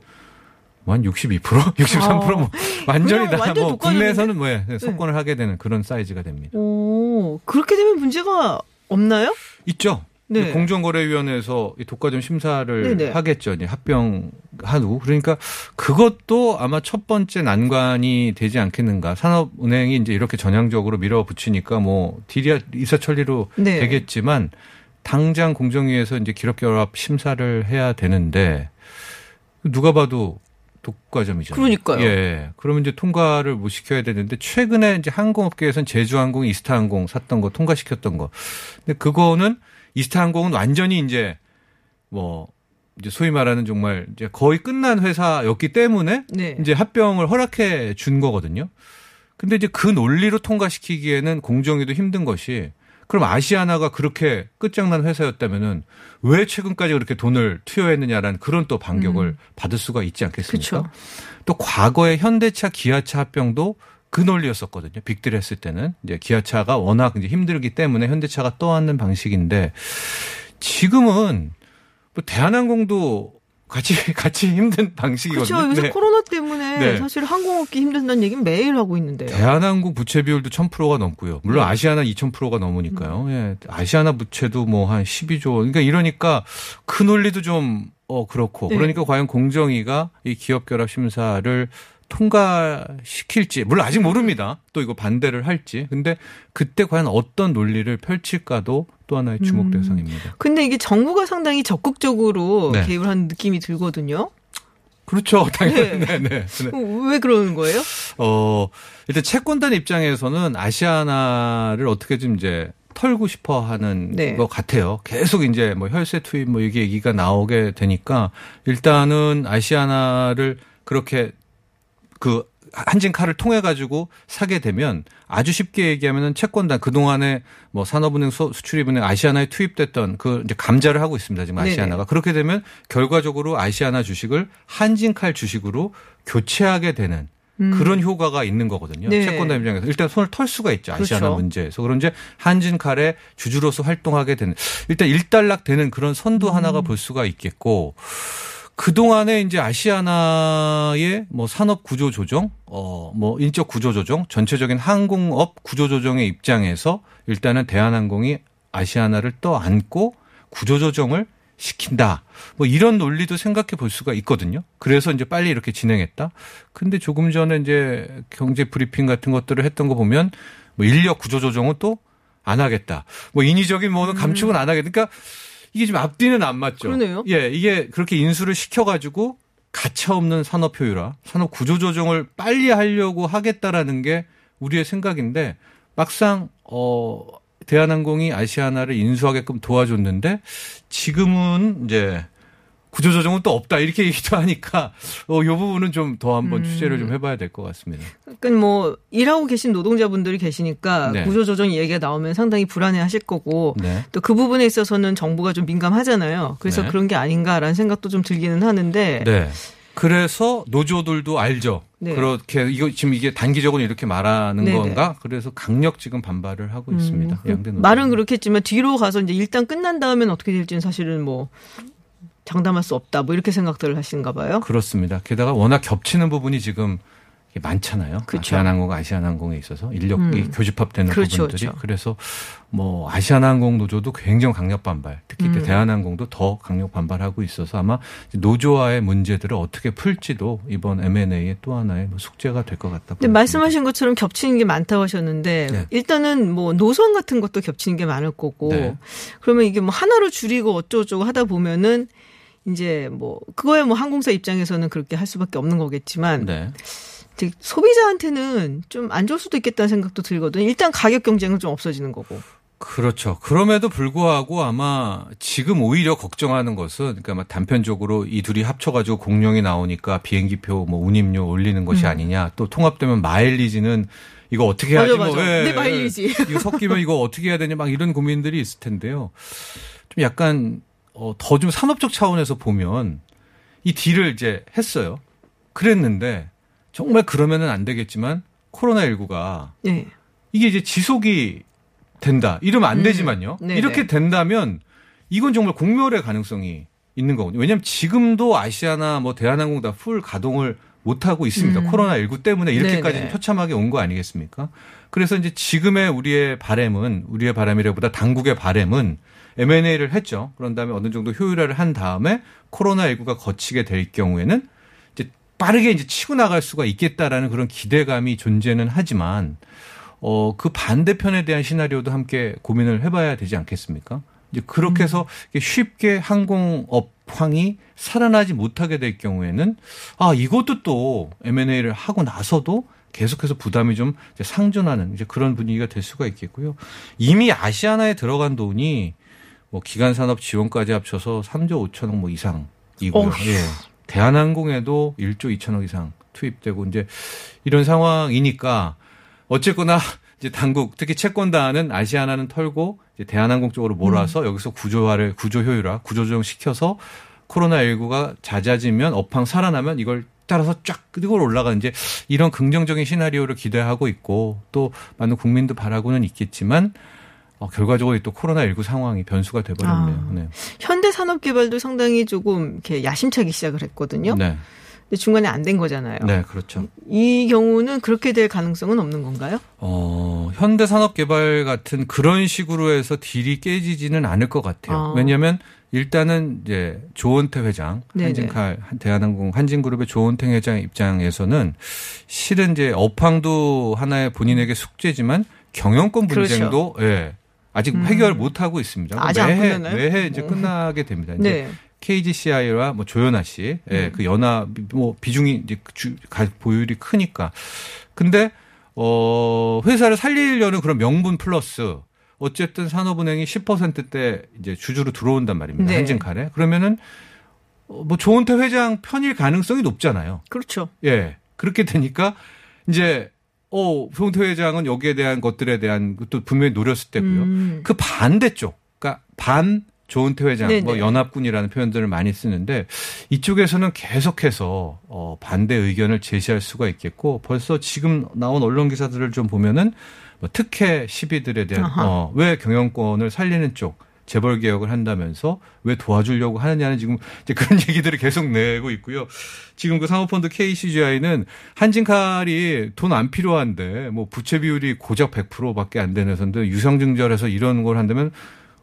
뭐 한 62%, 63%뭐 완전히 그냥 다 완전 뭐? 국내에서는 뭐 예, 석권을 하게 되는 그런 사이즈가 됩니다. 오 그렇게 되면 문제가 없나요? 있죠. 네. 공정거래위원회에서 이 독과점 심사를 네네. 하겠죠. 이제 합병한 후. 그러니까 그것도 아마 첫 번째 난관이 되지 않겠는가. 산업은행이 이제 이렇게 전향적으로 밀어붙이니까 뭐 딜이 이사천리로 네. 되겠지만 당장 공정위에서 이제 기록결합 심사를 해야 되는데 누가 봐도 독과점이잖아요. 그러니까요. 예. 그러면 이제 통과를 못 시켜야 되는데 최근에 이제 항공업계에서는 제주항공, 이스타항공 샀던 거 통과시켰던 거. 근데 그거는 이스타항공은 완전히 이제 뭐 이제 소위 말하는 정말 이제 거의 끝난 회사였기 때문에 네. 이제 합병을 허락해 준 거거든요. 근데 이제 그 논리로 통과시키기에는 공정위도 힘든 것이 그럼 아시아나가 그렇게 끝장난 회사였다면은 왜 최근까지 그렇게 돈을 투여했느냐라는 그런 또 반격을 받을 수가 있지 않겠습니까? 음. 그쵸. 또 과거에 현대차, 기아차 합병도 그 논리였었거든요. 빅딜 했을 때는 이제 기아차가 워낙 이제 힘들기 때문에 현대차가 떠안는 방식인데 지금은 뭐 대한항공도 같이 같이 힘든 방식이거든요. 그렇죠. 요새 네. 코로나 때문에 네. 사실 항공업계 힘든다는 얘기는 매일 하고 있는데요. 대한항공 부채 비율도 1000%가 넘고요. 물론 네. 아시아나 2000%가 넘으니까요. 예. 아시아나 부채도 뭐 한 12조. 그러니까 이러니까 그 논리도 좀 어 그렇고. 네. 그러니까 과연 공정위가 이 기업 결합 심사를 통과시킬지 물론 아직 모릅니다. 또 이거 반대를 할지. 근데 그때 과연 어떤 논리를 펼칠까도 또 하나의 주목 음. 대상입니다. 근데 이게 정부가 상당히 적극적으로 네. 개입을 하는 느낌이 들거든요. 그렇죠. 당연히. 네. 네. 네. 네. 어, 왜 그러는 거예요? 어, 일단 채권단 입장에서는 아시아나를 어떻게 좀 이제 털고 싶어 하는 네. 것 같아요. 계속 이제 뭐 혈세 투입 뭐 이게 얘기가 나오게 되니까 일단은 아시아나를 그렇게 그 한진카를 통해 가지고 사게 되면 아주 쉽게 얘기하면은 채권단 그 동안에 뭐 산업은행 수- 수출입은행 아시아나에 투입됐던 그 이제 감자를 하고 있습니다. 지금 네네. 아시아나가. 그렇게 되면 결과적으로 아시아나 주식을 한진칼 주식으로 교체하게 되는 그런 효과가 있는 거거든요. 음. 네. 채권단 입장에서 일단 손을 털 수가 있죠. 아시아나 그렇죠. 문제에서. 그럼 이제 한진칼의 주주로서 활동하게 되는 일단 일단락 되는 그런 선도 음. 하나가 볼 수가 있겠고 그동안에 이제 아시아나의 뭐 산업 구조 조정, 어, 뭐 인적 구조 조정, 전체적인 항공업 구조 조정의 입장에서 일단은 대한항공이 아시아나를 떠안고 구조 조정을 시킨다. 뭐 이런 논리도 생각해 볼 수가 있거든요. 그래서 이제 빨리 이렇게 진행했다. 근데 조금 전에 이제 경제 브리핑 같은 것들을 했던 거 보면 뭐 인력 구조 조정은 또 안 하겠다. 뭐 인위적인 뭐는 감축은 안 하겠다. 그러니까 이게 지금 앞뒤는 안 맞죠. 그러네요. 예, 이게 그렇게 인수를 시켜가지고 가차 없는 산업 효율화, 산업 구조 조정을 빨리 하려고 하겠다라는 게 우리의 생각인데 막상 어 대한항공이 아시아나를 인수하게끔 도와줬는데 지금은 이제 구조조정은 또 없다 이렇게 얘기도 하니까 어, 이 부분은 좀 더 한번 음. 취재를 좀 해봐야 될 것 같습니다. 그러니까 뭐 일하고 계신 노동자분들이 계시니까 네. 구조조정 얘기가 나오면 상당히 불안해하실 거고 네. 또그 부분에 있어서는 정부가 좀 민감하잖아요. 그래서 네. 그런 게 아닌가라는 생각도 좀 들기는 하는데 네. 그래서 노조들도 알죠. 네. 그렇게 이거 지금 이게 단기적으로 이렇게 말하는 네네. 건가? 그래서 강력 지금 반발을 하고 있습니다. 음, 양대 노조. 말은 그렇겠지만 뒤로 가서 이제 일단 끝난 다음엔 어떻게 될지는 사실은 뭐 장담할 수 없다. 뭐 이렇게 생각들을 하시는가 봐요. 그렇습니다. 게다가 워낙 겹치는 부분이 지금 많잖아요. 그렇죠. 대한항공과 아시아나항공에 있어서 인력이 음. 교집합되는 그렇죠, 부분들이 그렇죠. 그래서뭐 아시아나항공 노조도 굉장히 강력 반발, 특히 음. 대한항공도 더 강력 반발하고 있어서 아마 노조와의 문제들을 어떻게 풀지도 이번 M&A의 또 하나의 뭐 숙제가 될 것 같다. 근데 말씀하신 것처럼 겹치는 게 많다고 하셨는데 네. 일단은 뭐 노선 같은 것도 겹치는 게 많을 거고 네. 그러면 이게 뭐 하나로 줄이고 어쩌고저쩌고 하다 보면은 이제 뭐 그거야 뭐 항공사 입장에서는 그렇게 할 수밖에 없는 거겠지만 네. 소비자한테는 좀 안 좋을 수도 있겠다는 생각도 들거든요. 일단 가격 경쟁은 좀 없어지는 거고. 그렇죠. 그럼에도 불구하고 아마 지금 오히려 걱정하는 것은 그러니까 막 단편적으로 이 둘이 합쳐가지고 공룡이 나오니까 비행기표 뭐 운임료 올리는 것이 아니냐. 또 통합되면 마일리지는 이거 어떻게 해야지 음. 맞아, 뭐 맞아. 예, 네, 예. 마일리지. 이거 섞이면 이거 어떻게 해야 되냐 막 이런 고민들이 있을 텐데요. 좀 약간 어, 더 좀 산업적 차원에서 보면 이 딜을 이제 했어요. 그랬는데 정말 그러면은 안 되겠지만 코로나 19가 네. 이게 이제 지속이 된다. 이러면 안 음. 되지만요. 네네. 이렇게 된다면 이건 정말 공멸의 가능성이 있는 거거든요. 왜냐하면 지금도 아시아나 뭐 대한항공 다 풀 가동을 못 하고 있습니다. 음. 코로나 19 때문에 이렇게까지 네네. 처참하게 온 거 아니겠습니까? 그래서 이제 지금의 우리의 바램은 우리의 바람이라보다 당국의 바램은 M&A를 했죠. 그런 다음에 어느 정도 효율화를 한 다음에 코로나 19가 거치게 될 경우에는 이제 빠르게 이제 치고 나갈 수가 있겠다라는 그런 기대감이 존재는 하지만 어, 그 반대편에 대한 시나리오도 함께 고민을 해봐야 되지 않겠습니까? 이제 그렇게 해서 이게 쉽게 항공업황이 살아나지 못하게 될 경우에는 아, 이것도 또 M&A를 하고 나서도 계속해서 부담이 좀 상존하는 이제 그런 분위기가 될 수가 있겠고요. 이미 아시아나에 들어간 돈이 뭐 기간 산업 지원까지 합쳐서 3조 5천억 뭐 이상이고요. 어휴. 예. 대한항공에도 1조 2천억 이상 투입되고 이제 이런 상황이니까 어쨌거나 이제 당국 특히 채권단은 아시아나는 털고 이제 대한항공 쪽으로 몰아서 음. 여기서 구조화를 구조 효율화, 구조조정 시켜서 코로나 19가 잦아지면 업황 살아나면 이걸 따라서 쫙 끌고 올라가는 이제 이런 긍정적인 시나리오를 기대하고 있고 또 많은 국민도 바라고는 있겠지만 어, 결과적으로 또 코로나 19 상황이 변수가 돼버렸네요. 아. 네. 현대산업개발도 상당히 조금 이렇게 야심차게 시작을 했거든요. 네. 근데 중간에 안 된 거잖아요. 네, 그렇죠. 이 경우는 그렇게 될 가능성은 없는 건가요? 어, 현대산업개발 같은 그런 식으로 해서 딜이 깨지지는 않을 것 같아요. 아. 왜냐하면 일단은 이제 조원태 회장, 네네. 한진칼, 대한항공, 한진그룹의 조원태 회장 입장에서는 실은 이제 업황도 하나의 본인에게 숙제지만 경영권 그렇죠. 분쟁도 예. 아직 음. 해결 못 하고 있습니다. 아직 안 매해? 매해 이제 어. 끝나게 됩니다. 이제 네. KGCI와 뭐 조연아 씨, 예, 음. 그 연합 뭐 비중이 이제 주, 가- 보율이 크니까. 근데 어 회사를 살리려는 그런 명분 플러스 어쨌든 산업은행이 10%대 이제 주주로 들어온단 말입니다. 네. 한진칼에. 그러면은 어, 뭐 조은태 회장 편일 가능성이 높잖아요. 그렇죠. 예. 그렇게 되니까 이제 어, 조은태 회장은 여기에 대한 것들에 대한 것도 분명히 노렸을 때고요. 음. 그 반대쪽, 그러니까 반 조은태 회장, 네네. 뭐 연합군이라는 표현들을 많이 쓰는데 이쪽에서는 계속해서 어 반대 의견을 제시할 수가 있겠고 벌써 지금 나온 언론 기사들을 좀 보면은 뭐 특혜 시비들에 대한 아하. 어, 왜 경영권을 살리는 쪽 재벌 개혁을 한다면서 왜 도와주려고 하느냐는 지금 이제 그런 얘기들을 계속 내고 있고요. 지금 그 상호펀드 KCGI는 한진칼이 돈 안 필요한데 뭐 부채 비율이 고작 100%밖에 안 되는 회사인데 유상증자해서 이런 걸 한다면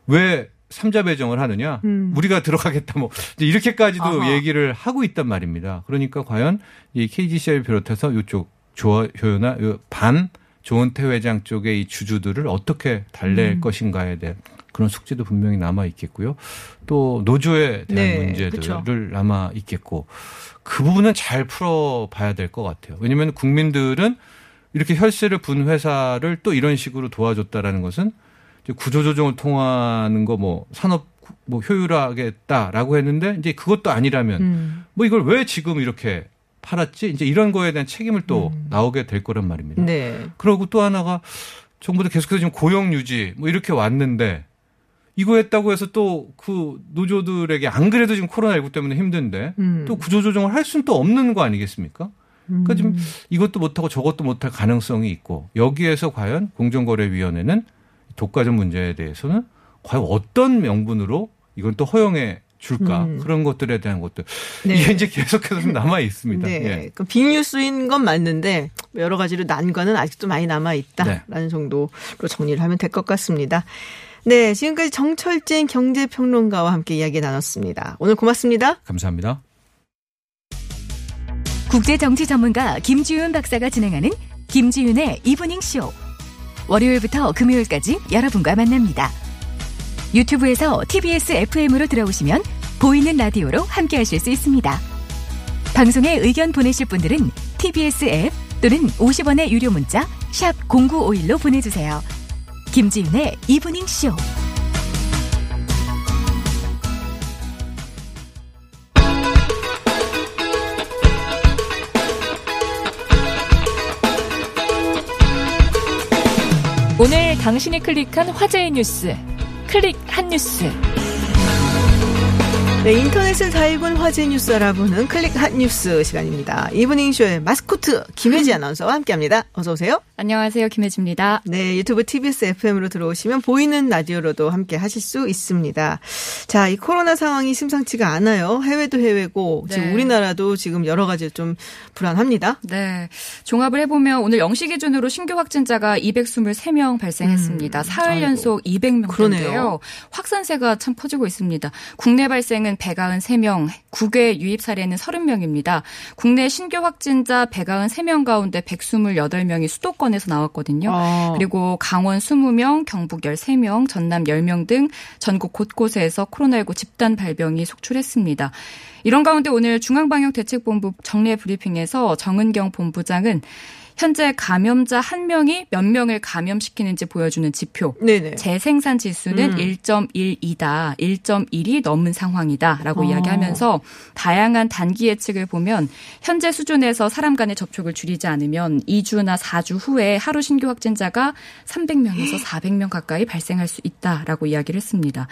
왜 삼자 배정을 하느냐? 음. 우리가 들어가겠다 뭐 이렇게까지도 아하. 얘기를 하고 있단 말입니다. 그러니까 과연 이 KGCI를 비롯해서 이쪽 조화 효나 반 조은태 회장 쪽의 이 주주들을 어떻게 달랠 음. 것인가에 대한 그런 숙제도 분명히 남아 있겠고요. 또 노조에 대한 네, 문제들을 그쵸. 남아 있겠고 그 부분은 잘 풀어봐야 될 것 같아요. 왜냐하면 국민들은 이렇게 혈세를 분 회사를 또 이런 식으로 도와줬다라는 것은 구조조정을 통하는 거 뭐 산업 뭐 효율화하겠다라고 했는데 이제 그것도 아니라면 음. 뭐 이걸 왜 지금 이렇게 팔았지? 이제 이런 거에 대한 책임을 또 음. 나오게 될 거란 말입니다. 네. 그리고 또 하나가 정부도 계속해서 지금 고용 유지 뭐 이렇게 왔는데 이거 했다고 해서 또 그 노조들에게 안 그래도 지금 코로나19 때문에 힘든데 음. 또 구조조정을 할 수는 또 없는 거 아니겠습니까? 그러니까 지금 음. 이것도 못하고 저것도 못할 가능성이 있고 여기에서 과연 공정거래위원회는 독과점 문제에 대해서는 과연 어떤 명분으로 이건 또 허용해 줄까 음. 그런 것들에 대한 것들 네. 이게 이제 계속해서 좀 남아 있습니다. 네. 예. 그 빅뉴스인 건 맞는데 여러 가지로 난관은 아직도 많이 남아 있다라는 네. 정도로 정리를 하면 될 것 같습니다. 네, 지금까지 정철진 경제평론가와 함께 이야기 나눴습니다. 오늘 고맙습니다. 감사합니다. 국제 정치 전문가 김지윤 박사가 진행하는 김지윤의 이브닝 쇼. 월요일부터 금요일까지 여러분과 만납니다. 유튜브에서 TBS FM으로 들어오시면 보이는 라디오로 함께 하실 수 있습니다. 방송에 의견 보내실 분들은 TBS 앱 또는 50원의 유료 문자 샵 #0951로 보내주세요. 김지윤의 이브닝 쇼. 오늘 당신이 클릭한 화제의 뉴스 클릭 핫 뉴스. 네, 인터넷을 달군 화제 뉴스 알아보는 클릭 핫 뉴스 시간입니다. 이브닝쇼의 마스코트 김혜지 아나운서와 함께합니다. 어서 오세요. 안녕하세요. 김혜지입니다. 네, 유튜브 TBS FM으로 들어오시면 보이는 라디오로도 함께 하실 수 있습니다. 자, 이 코로나 상황이 심상치가 않아요. 해외도 해외고 지금 네. 우리나라도 지금 여러 가지 좀 불안합니다. 네. 종합을 해 보면 오늘 0시 기준으로 신규 확진자가 223명 발생했습니다. 사흘 아이고. 연속 200명대인데요. 그러네요. 확산세가 참 퍼지고 있습니다. 국내 발생은 193명, 국외 유입 사례는 30명입니다. 국내 신규 확진자 193명 가운데 128명이 수도권 에서 나왔거든요. 어. 그리고 강원 20명, 경북 13명, 전남 10명 등 전국 곳곳에서 코로나19 집단 발병이 속출했습니다. 이런 가운데 오늘 중앙방역대책본부 정례 브리핑에서 정은경 본부장은 현재 감염자 한 명이 몇 명을 감염시키는지 보여주는 지표. 네네. 재생산 지수는 음. 1.12다. 1.1이 넘은 상황이다라고 어. 이야기하면서 다양한 단기 예측을 보면 현재 수준에서 사람 간의 접촉을 줄이지 않으면 2주나 4주 후에 하루 신규 확진자가 300명에서 400명 가까이 발생할 수 있다라고 이야기를 했습니다.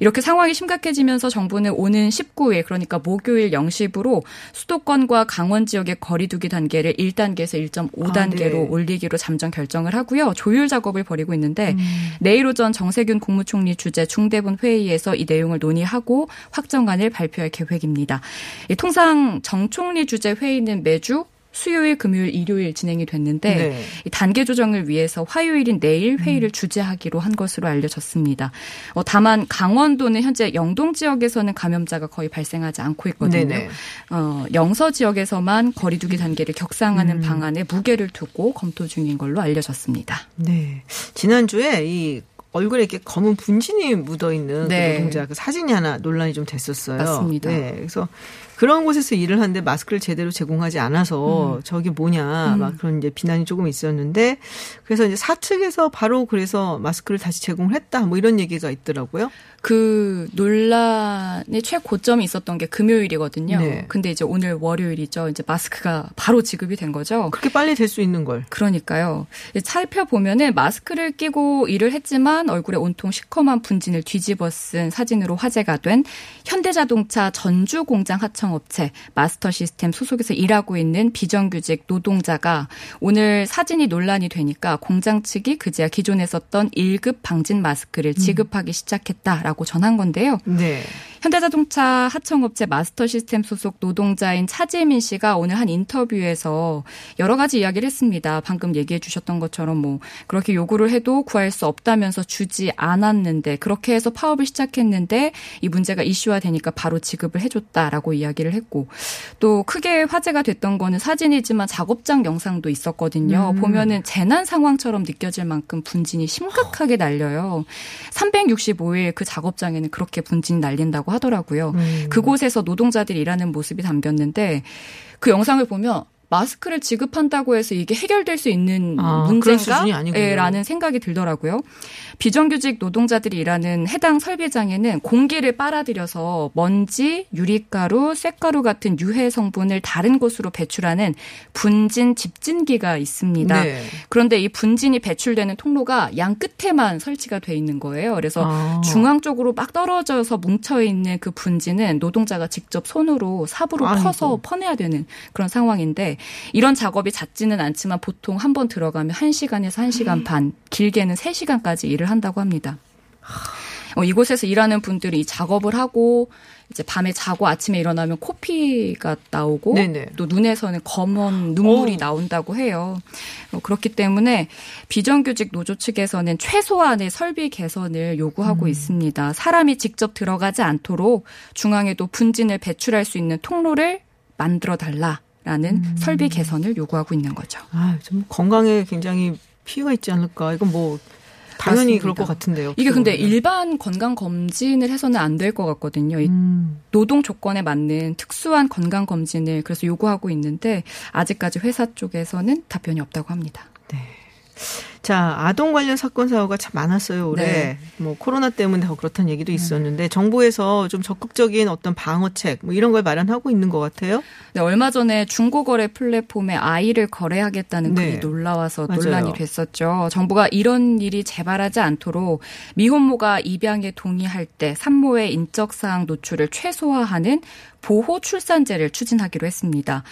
이렇게 상황이 심각해지면서 정부는 오는 19일 그러니까 목요일 0시부로 수도권과 강원 지역의 거리두기 단계를 1단계에서 1.5 단계로 아, 네. 올리기로 잠정 결정을 하고요. 조율 작업을 벌이고 있는데 내일 오전 정세균 국무총리 주재 중대본 회의에서 이 내용을 논의하고 확정안을 발표할 계획입니다. 이 통상 정 총리 주재 회의는 매주 수요일, 금요일, 일요일 진행이 됐는데 네. 음. 이 단계 조정을 위해서 화요일인 내일 회의를 주재하기로 한 것으로 알려졌습니다. 어, 다만 강원도는 현재 영동 지역에서는 감염자가 거의 발생하지 않고 있거든요. 네네. 어, 영서 지역에서만 거리두기 단계를 격상하는 음. 방안에 무게를 두고 검토 중인 걸로 알려졌습니다. 네. 지난주에 이 얼굴에 이렇게 검은 분진이 묻어 있는 네. 그 노동자 그 사진이 하나 논란이 좀 됐었어요. 맞습니다. 네. 그래서 그런 곳에서 일을 하는데 마스크를 제대로 제공하지 않아서 저게 뭐냐 막 그런 이제 비난이 조금 있었는데 그래서 이제 사측에서 바로 그래서 마스크를 다시 제공을 했다 뭐 이런 얘기가 있더라고요. 그 논란의 최고점이 있었던 게 금요일이거든요. 네. 근데 이제 오늘 월요일이죠. 이제 마스크가 바로 지급이 된 거죠. 그렇게 빨리 될 수 있는 걸. 그러니까요. 살펴보면은 마스크를 끼고 일을 했지만 얼굴에 온통 시커먼 분진을 뒤집어 쓴 사진으로 화제가 된 현대자동차 전주 공장 하청업체 마스터 시스템 소속에서 일하고 있는 비정규직 노동자가 오늘 사진이 논란이 되니까 공장 측이 그제야 기존에 썼던 1급 방진 마스크를 지급하기 시작했다라고 전한 건데요. 네. 현대자동차 하청업체 마스터 시스템 소속 노동자인 차재민 씨가 오늘 한 인터뷰에서 여러 가지 이야기를 했습니다. 방금 얘기해 주셨던 것처럼 뭐 그렇게 요구를 해도 구할 수 없다면서 주지 않았는데 그렇게 해서 파업을 시작했는데 이 문제가 이슈화 되니까 바로 지급을 해줬다라고 이야기를 이야기를 했고 또 크게 화제가 됐던 거는 사진이지만 작업장 영상도 있었거든요. 음. 보면은 재난 상황처럼 느껴질 만큼 분진이 심각하게 날려요. 365일 그 작업 장에는 그렇게 분진이 날린다고 하더라고요. 음. 그곳에서 노동자들이 일하는 모습이 담겼는데 그 영상을 보면 마스크를 지급한다고 해서 이게 해결될 수 있는 아, 그런 문제인가? 수준이 아니군요. 예, 라는 생각이 들더라고요. 비정규직 노동자들이 일하는 해당 설비장에는 공기를 빨아들여서 먼지, 유리가루, 쇳가루 같은 유해 성분을 다른 곳으로 배출하는 분진 집진기가 있습니다. 네. 그런데 이 분진이 배출되는 통로가 양 끝에만 설치가 돼 있는 거예요. 그래서 아. 중앙 쪽으로 막 떨어져서 뭉쳐 있는 그 분진은 노동자가 직접 손으로 삽으로 아이고. 퍼서 퍼내야 되는 그런 상황인데 이런 작업이 잦지는 않지만 보통 한 번 들어가면 1시간에서 1시간 음. 반, 길게는 3시간까지 일을 한다고 합니다. 어, 이곳에서 일하는 분들이 이 작업을 하고 이제 밤에 자고 아침에 일어나면 코피가 나오고 네네. 또 눈에서는 검은 눈물이 오. 나온다고 해요. 어, 그렇기 때문에 비정규직 노조 측에서는 최소한의 설비 개선을 요구하고 있습니다. 사람이 직접 들어가지 않도록 중앙에도 분진을 배출할 수 있는 통로를 만들어 달라 라는 설비 개선을 요구하고 있는 거죠. 아, 좀 건강에 굉장히 피해가 있지 않을까. 이건 뭐 당연히 맞습니다. 그럴 것 같은데요. 이게 근데. 일반 건강 검진을 해서는 안 될 것 같거든요. 이 음. 노동 조건에 맞는 특수한 건강 검진을 그래서 요구하고 있는데 아직까지 회사 쪽에서는 답변이 없다고 합니다. 자, 아동 관련 사건 사고가 참 많았어요, 올해. 네. 뭐 코로나 때문에 더 그렇다는 얘기도 있었는데 정부에서 좀 적극적인 어떤 방어책 뭐 이런 걸 마련하고 있는 것 같아요. 네, 얼마 전에 중고 거래 플랫폼에 아이를 거래하겠다는 네. 글이 놀라와서 맞아요. 논란이 됐었죠. 정부가 이런 일이 재발하지 않도록 미혼모가 입양에 동의할 때 산모의 인적 사항 노출을 최소화하는 보호 출산제를 추진하기로 했습니다.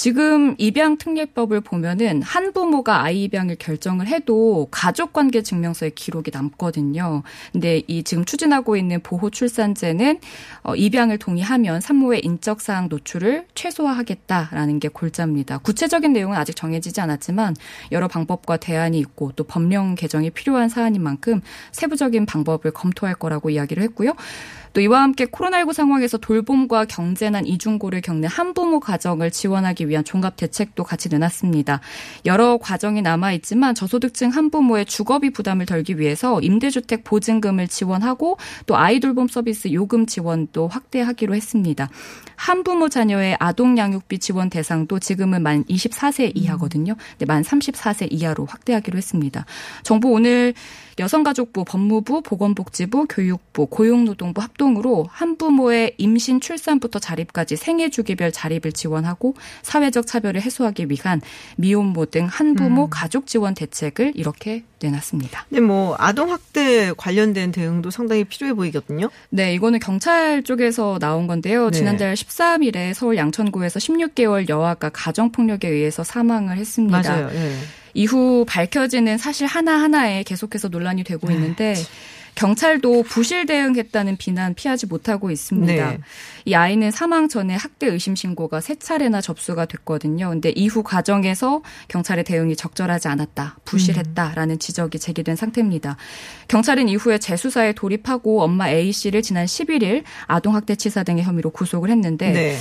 지금 입양 특례법을 보면은 한 부모가 아이 입양을 결정을 해도 가족 관계 증명서에 기록이 남거든요. 근데 이 지금 추진하고 있는 보호 출산제는 어, 입양을 동의하면 산모의 인적 사항 노출을 최소화하겠다라는 게 골자입니다. 구체적인 내용은 아직 정해지지 않았지만 여러 방법과 대안이 있고 또 법령 개정이 필요한 사안인 만큼 세부적인 방법을 검토할 거라고 이야기를 했고요. 또 이와 함께 코로나19 상황에서 돌봄과 경제난 이중고를 겪는 한부모 가정을 지원하기 위한 종합 대책도 같이 내놨습니다. 여러 과정이 남아 있지만 저소득층 한부모의 주거비 부담을 덜기 위해서 임대주택 보증금을 지원하고 또 아이 돌봄 서비스 요금 지원도 확대하기로 했습니다. 한부모 자녀의 아동 양육비 지원 대상도 지금은 만 24세 이하거든요. 네, 만 34세 이하로 확대하기로 했습니다. 정부 오늘 여성가족부, 법무부, 보건복지부, 교육부, 고용노동부 합동으로 한부모의 임신, 출산부터 자립까지 생애 주기별 자립을 지원하고 사회적 차별을 해소하기 위한 미혼모 등 한부모 가족 지원 대책을 이렇게 내놨습니다. 근데 뭐 아동 학대 관련된 대응도 상당히 필요해 보이거든요. 네, 이거는 경찰 쪽에서 나온 건데요. 네. 지난달 13일에 서울 양천구에서 16개월 여아가 가정폭력에 의해서 사망을 했습니다. 맞아요. 예. 이후 밝혀지는 사실 하나하나에 계속해서 논란이 되고 있는데 경찰도 부실 대응했다는 비난 피하지 못하고 있습니다. 네. 이 아이는 사망 전에 학대 의심 신고가 세 차례나 접수가 됐거든요. 근데 이후 과정에서 경찰의 대응이 적절하지 않았다, 부실했다라는 지적이 제기된 상태입니다. 경찰은 이후에 재수사에 돌입하고 엄마 A 씨를 지난 11일 아동학대 치사 등의 혐의로 구속을 했는데 네.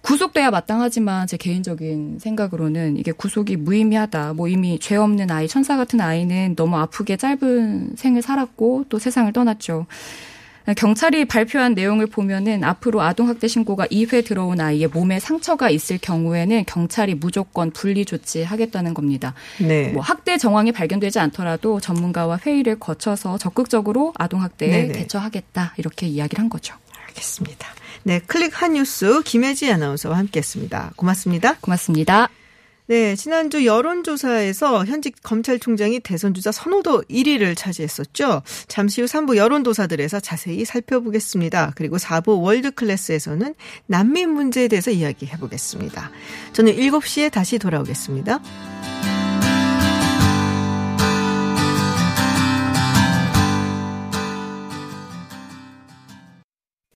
구속돼야 마땅하지만 제 개인적인 생각으로는 이게 구속이 무의미하다. 뭐 이미 죄 없는 아이, 천사 같은 아이는 너무 아프게 짧은 생을 살았고 또 세상을 떠났죠. 경찰이 발표한 내용을 보면은 앞으로 아동학대 신고가 2회 들어온 아이의 몸에 상처가 있을 경우에는 경찰이 무조건 분리 조치하겠다는 겁니다. 네. 뭐 학대 정황이 발견되지 않더라도 전문가와 회의를 거쳐서 적극적으로 아동학대에. 대처하겠다 이렇게 이야기를 한 거죠. 알겠습니다. 네, 클릭 한 뉴스 김혜지 아나운서와 함께했습니다. 고맙습니다. 고맙습니다. 네, 지난주 여론조사에서 현직 검찰총장이 대선주자 선호도 1위를 차지했었죠. 잠시 후 3부 여론조사들에서 자세히 살펴보겠습니다. 그리고 4부 월드클래스에서는 난민 문제에 대해서 이야기해 보겠습니다. 저는 7시에 다시 돌아오겠습니다.